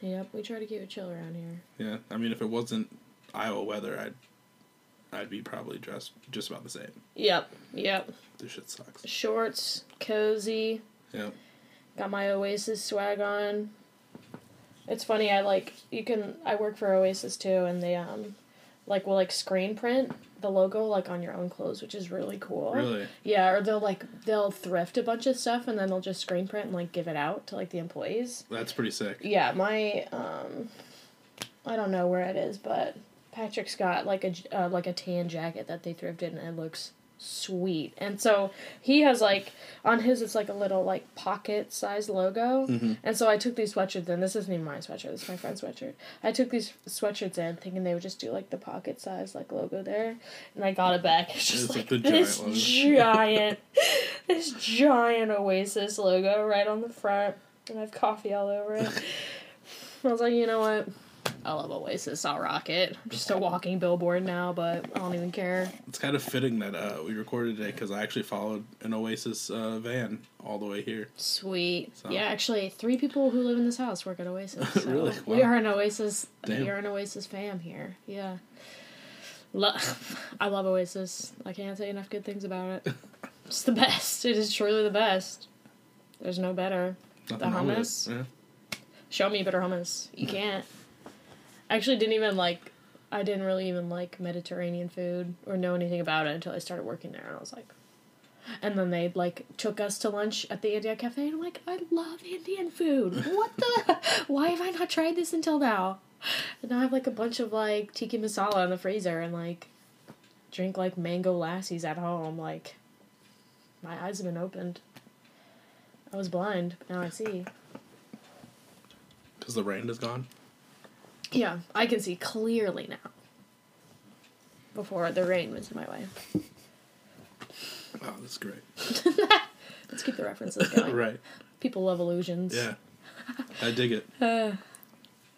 A: Yep, we try to keep it chill around here.
B: Yeah, I mean, if it wasn't Iowa weather, I'd I'd be probably dressed just about the same.
A: Yep, yep.
B: This shit sucks.
A: Shorts, cozy.
B: Yeah.
A: Got my Oasis swag on. It's funny. I like you can. I work for Oasis too, and they um, like will like screen print the logo like on your own clothes, which is really cool.
B: Really?
A: Yeah, or they'll like they'll thrift a bunch of stuff and then they'll just screen print and like give it out to like the employees.
B: That's pretty sick.
A: Yeah, my um, I don't know where it is, but Patrick's got like a uh, like a tan jacket that they thrifted and it looks sweet. And so he has like on his it's like a little like pocket size logo. Mm-hmm. And so I took these sweatshirts in. This isn't even my sweatshirt. This is my friend's sweatshirt. I took these sweatshirts in thinking they would just do like the pocket size like logo there, and I got it back. (laughs) It's just
B: It's
A: like,
B: like the
A: this
B: giant
A: giant, (laughs) this giant Oasis logo right on the front, and I have coffee all over it. (laughs) I was like, you know what? I love Oasis. I'll rock it. I'm just a walking billboard now, but I don't even care.
B: It's kind of fitting that uh, we recorded today because I actually followed an Oasis uh, van all the way here.
A: Sweet.
B: So-
A: Yeah, actually, three people who live in this house work at Oasis. (laughs) So
B: Really?
A: We are an Oasis.
B: Damn.
A: We are an Oasis fam here. Yeah. Lo- (laughs) I love Oasis. I can't say enough good things about it. (laughs) It's the best. It is truly the best. There's no better.
B: Nothing it.
A: hummus? Show me better hummus. You can't. I actually didn't even like. I didn't really even like Mediterranean food or know anything about it until I started working there, and I was like. And then they like took us to lunch at the India Cafe, and I'm like, I love Indian food. What the? (laughs) (laughs) Why have I not tried this until now? And now I have like a bunch of like tikka masala in the freezer, and like drink like mango lassis at home. Like, my eyes have been opened. I was blind, but now I see.
B: Because the rain is gone.
A: Yeah, I can see clearly now. Before the rain was in my way. (laughs)
B: Oh, that's great.
A: Let's keep the references (laughs) going.
B: right.
A: People love illusions.
B: Yeah. I dig it. (laughs)
A: Uh,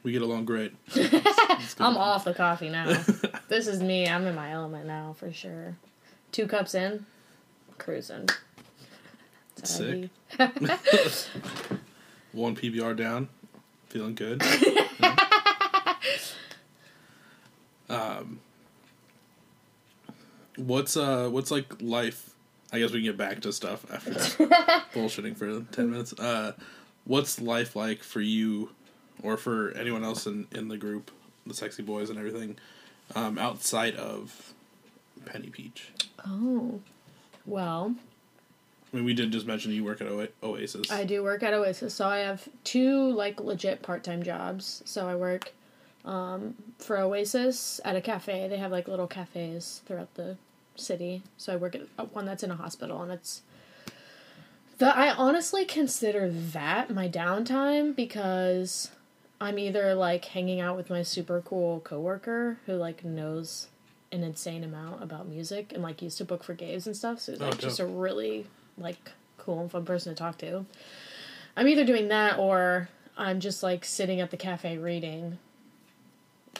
B: We get along great.
A: I'm off the coffee now. this is me. I'm in my element now for sure. Two cups in, cruising. That's how I
B: Sick. One PBR down. Feeling good. Um, what's uh what's like life? I guess we can get back to stuff after (laughs) bullshitting for ten minutes. Uh, what's life like for you, or for anyone else in in the group, the sexy boys and everything, um, outside of Penny Peach?
A: Oh. Well,
B: I mean, we did just mention you work at o- Oasis.
A: I do work at Oasis, so I have two like legit part time jobs. So I work um, for Oasis at a cafe. They have like little cafes throughout the city. So I work at uh, one that's in a hospital, and it's the I honestly consider that my downtime because I'm either like hanging out with my super cool coworker who like knows an insane amount about music and like used to book for Gabe's and stuff. So he's
B: Oh,
A: like just a really like cool and fun person to talk to. I'm either doing that or I'm just like sitting at the cafe reading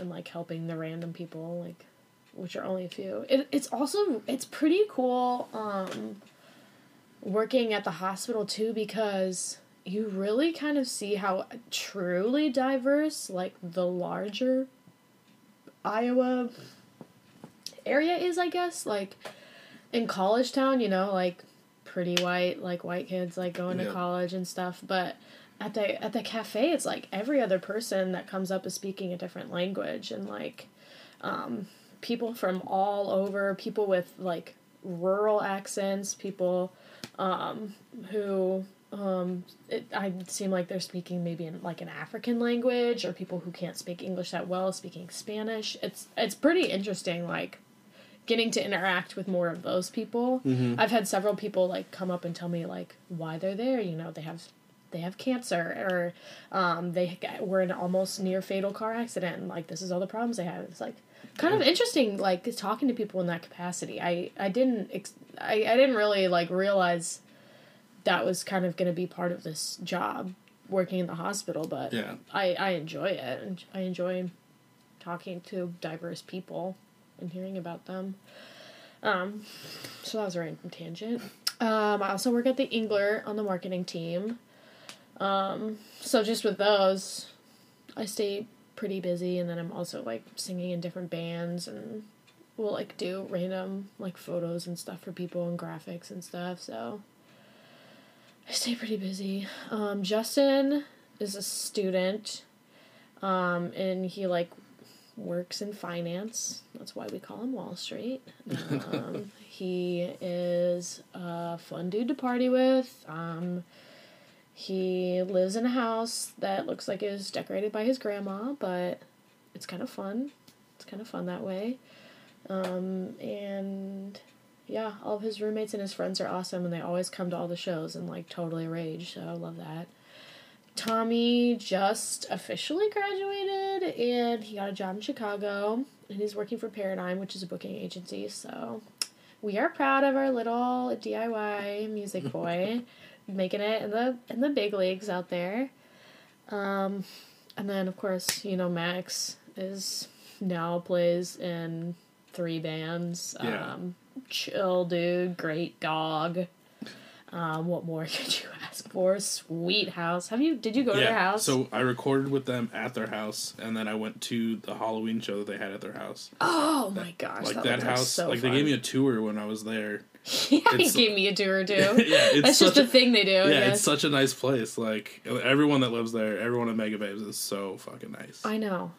A: and like helping the random people like which are only a few. It, it's also it's pretty cool um working at the hospital too because you really kind of see how truly diverse like the larger Iowa area is, I guess. Like in college town, you know, like pretty white, like white kids like going
B: Yeah.
A: to college and stuff, but at the at the cafe it's like every other person that comes up is speaking a different language and like um people from all over, people with like rural accents, people um who um it I seem like they're speaking maybe in like an African language or people who can't speak English that well speaking Spanish. It's it's pretty interesting like getting to interact with more of those people. I've had several people like come up and tell me like why they're there. You know, they have they have cancer or um, they were in an almost near fatal car accident and like this is all the problems they have. It's like kind of interesting like talking to people in that capacity. I I didn't ex- I I didn't really like realize that was kind of going to be part of this job working in the hospital, but
B: Yeah.
A: I I enjoy it I enjoy talking to diverse people and hearing about them. Um, so that was a random tangent. Um, I also work at the Englert on the marketing team. Um, so just with those, I stay pretty busy, and then I'm also like singing in different bands, and we'll like do random like photos and stuff for people and graphics and stuff. So I stay pretty busy. Um, Justin is a student, um, and he like works in finance. That's why we call him Wall Street. (laughs) Um, he is a fun dude to party with. Um, he lives in a house that looks like it was decorated by his grandma, but it's kind of fun. It's kind of fun that way. Um, and yeah, all of his roommates and his friends are awesome, and they always come to all the shows and like totally rage. So I love that. Tommy just officially graduated and he got a job in Chicago and he's working for Paradigm, which is a booking agency. So we are proud of our little DIY music boy (laughs) making it in the in the big leagues out there. Um, and then of course, you know, Max is now plays in three bands.
B: Yeah.
A: Um, chill dude, great dog. Um, what more (laughs) could you ask for? Sweet house. Have you? Did you go to their house?
B: So I recorded with them at their house, and then I went to the Halloween show that they had at their house.
A: oh my gosh,
B: like
A: that,
B: that, house,
A: so
B: like they gave me a tour when I was there. (laughs)
A: yeah, he gave me a tour (laughs) too.
B: yeah, it's
A: That's just
B: such
A: a thing they do.
B: yeah, it's such a nice place. Like everyone that lives there, everyone at Mega Babes is so fucking nice.
A: I know.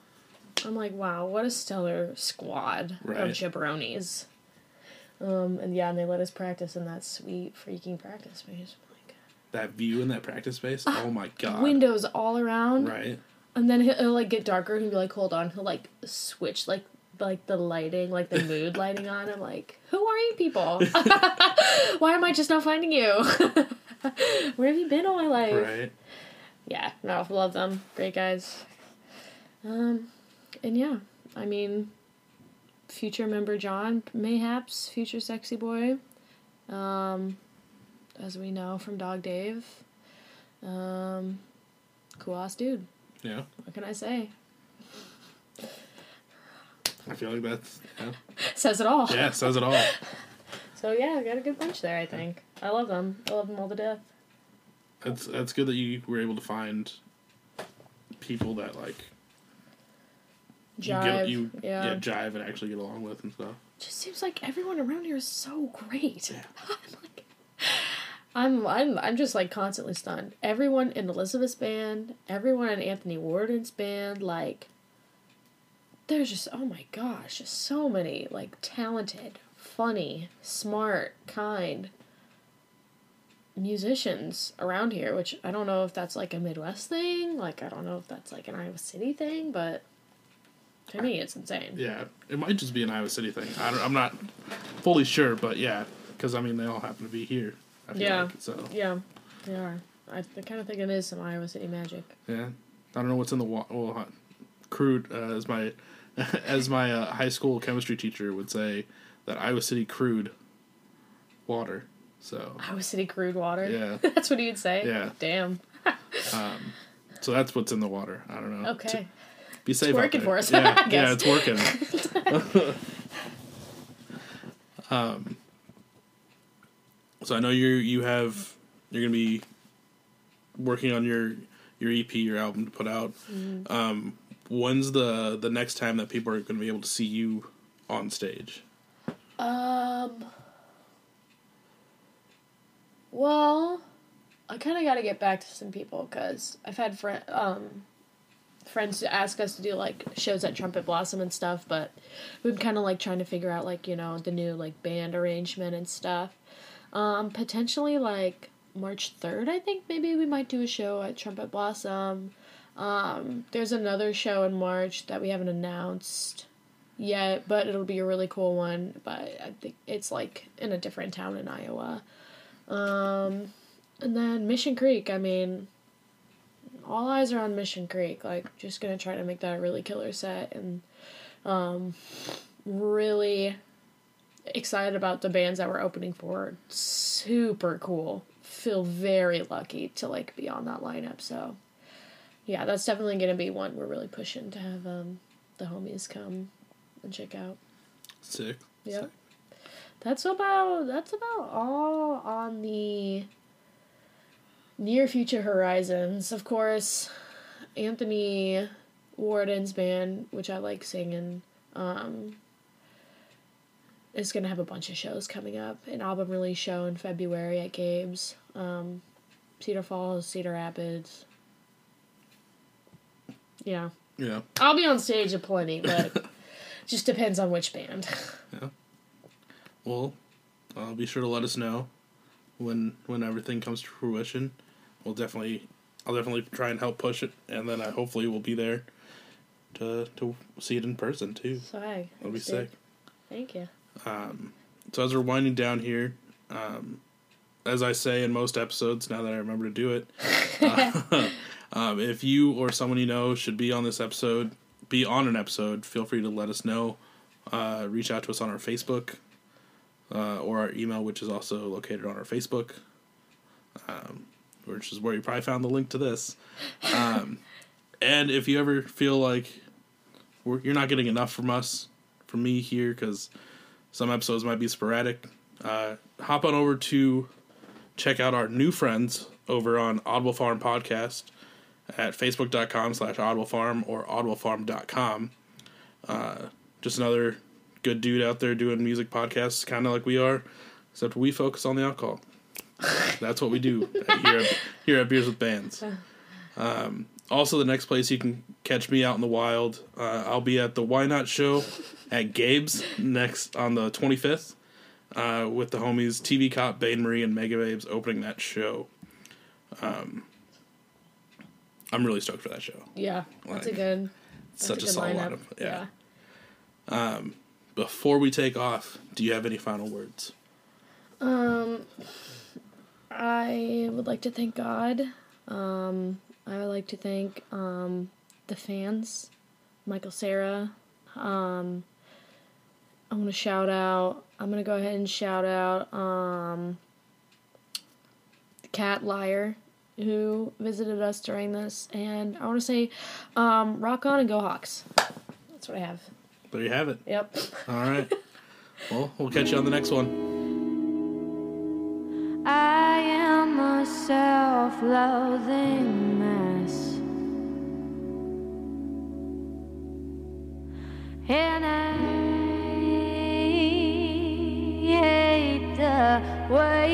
A: I'm like, wow, what a stellar squad
B: Right.
A: of jabronis. Um, and yeah, and they let us practice in that sweet freaking practice space. Like,
B: that view in that practice space, oh my god!
A: windows all around,
B: Right?
A: and then he'll, it'll like get darker. and He'll be like, hold on. He'll like switch like like the lighting, like the mood (laughs) lighting on. I'm like, who are you people? (laughs) (laughs) Why am I just not finding you? Where have you been all my life?
B: Right?
A: yeah, no, love them. Great guys. Um, and yeah, I mean, future member John, mayhaps future sexy boy. Um, as we know from Dog Dave. Um, cool ass dude.
B: Yeah.
A: What can I say?
B: I feel like that's yeah,
A: Says it all.
B: yeah says it all. (laughs)
A: So yeah, I got a good bunch there. I think I love them. I love them all to death.
B: It's that's good that you were able to find people that like you
A: Jive.
B: get you
A: yeah.
B: yeah jive and actually get along with and stuff.
A: just seems like everyone around here is so great.
B: Yeah. (laughs)
A: I'm like, I'm I'm I'm just like constantly stunned. Everyone in Elizabeth's band, everyone in Anthony Worden's band, like there's just oh my gosh, just so many like talented, funny, smart, kind musicians around here, which I don't know if that's like a Midwest thing, like I don't know if that's like an Iowa City thing, but to me it's insane.
B: Yeah, it might just be an Iowa City thing. I don't, I'm not fully sure, but yeah, because I mean they all happen to be here. I feel
A: Yeah.
B: Like, so
A: Yeah, they are. I, I kind of think it is some Iowa City magic.
B: yeah, I don't know what's in the water. Well, crude uh, as my (laughs) as my uh, high school chemistry teacher would say that Iowa City crude water. So
A: Iowa City crude water.
B: yeah, (laughs)
A: That's what he would say.
B: Yeah.
A: Damn. (laughs)
B: um, so that's what's in the water. I don't know.
A: Okay.
B: T- Be safe. out
A: working for us,
B: Yeah, yeah, it's working. um, so I know you you have you're gonna be working on your your EP, your album to put out.
A: Mm-hmm.
B: Um, when's the the next time that people are gonna be able to see you on stage?
A: Um. Well, I kind of got to get back to some people because I've had friend um friends to ask us to do like shows at Trumpet Blossom and stuff, but we've been kind of like trying to figure out like you know the new like band arrangement and stuff. Um, potentially like March third, I think maybe we might do a show at Trumpet Blossom. Um, there's another show in March that we haven't announced yet, but it'll be a really cool one. But I think it's like in a different town in Iowa. Um, and then Mission Creek. I mean, all eyes are on Mission Creek. Like, just gonna try to make that a really killer set, and um, really excited about the bands that we're opening for. Super cool. Feel very lucky to like be on that lineup. So, yeah, that's definitely gonna be one we're really pushing to have um, the homies come and check out.
B: Sick.
A: Yep. That's about that's about all on the near future horizons. Of course, Anthony Worden's band, which I like singing, um, is gonna have a bunch of shows coming up. An album release show in February at Gabe's, um, Cedar Falls, Cedar Rapids. Yeah,
B: Yeah.
A: I'll be on stage a plenty, but (laughs) just depends on which band. Yeah.
B: Well, uh, be sure to let us know when when everything comes to fruition. We'll definitely, I'll definitely try and help push it, and then I hopefully will be there to to see it in person too.
A: Swag.
B: That'll be
A: Sick.
B: sick.
A: Thank you.
B: Um, So as we're winding down here, um, as I say in most episodes, now that I remember to do it, (laughs) uh, um, if you or someone you know should be on this episode, be on an episode, feel free to let us know. Uh, reach out to us on our Facebook uh, or our email, which is also located on our Facebook, um, which is where you probably found the link to this. Um, (laughs) and if you ever feel like you're not getting enough from us, from me here, because some episodes might be sporadic, uh, hop on over to check out our new friends over on Audible Farm Podcast at facebook.com slash Audible Farm or audiblefarm.com. Uh, just another good dude out there doing music podcasts, kind of like we are, except we focus on the alcohol. That's what we do here at, here at Beers with Bands. (laughs) Um, also, the next place you can catch me out in the wild, uh, I'll be at the Why Not Show at Gabe's next on the 25th uh, with the homies TV Cop, Bane Marie, and Mega Babes opening that show. Um, I'm really stoked for that show.
A: Yeah, that's a good. That's
B: such a,
A: good
B: solid
A: lineup.
B: lineup. Yeah. Before we take off, do you have any final words?
A: Um, I would like to thank God. Um, I would like to thank um, the fans, Michael Sarah. Um, I'm gonna shout out. I'm gonna go ahead and shout out um, Cat Liar, who visited us during this, and I want to say, um, rock on and go Hawks. That's what I have.
B: There you have it.
A: Yep.
B: All right. well, we'll catch you on the next one.
C: I am a self loathing mess. And I hate the way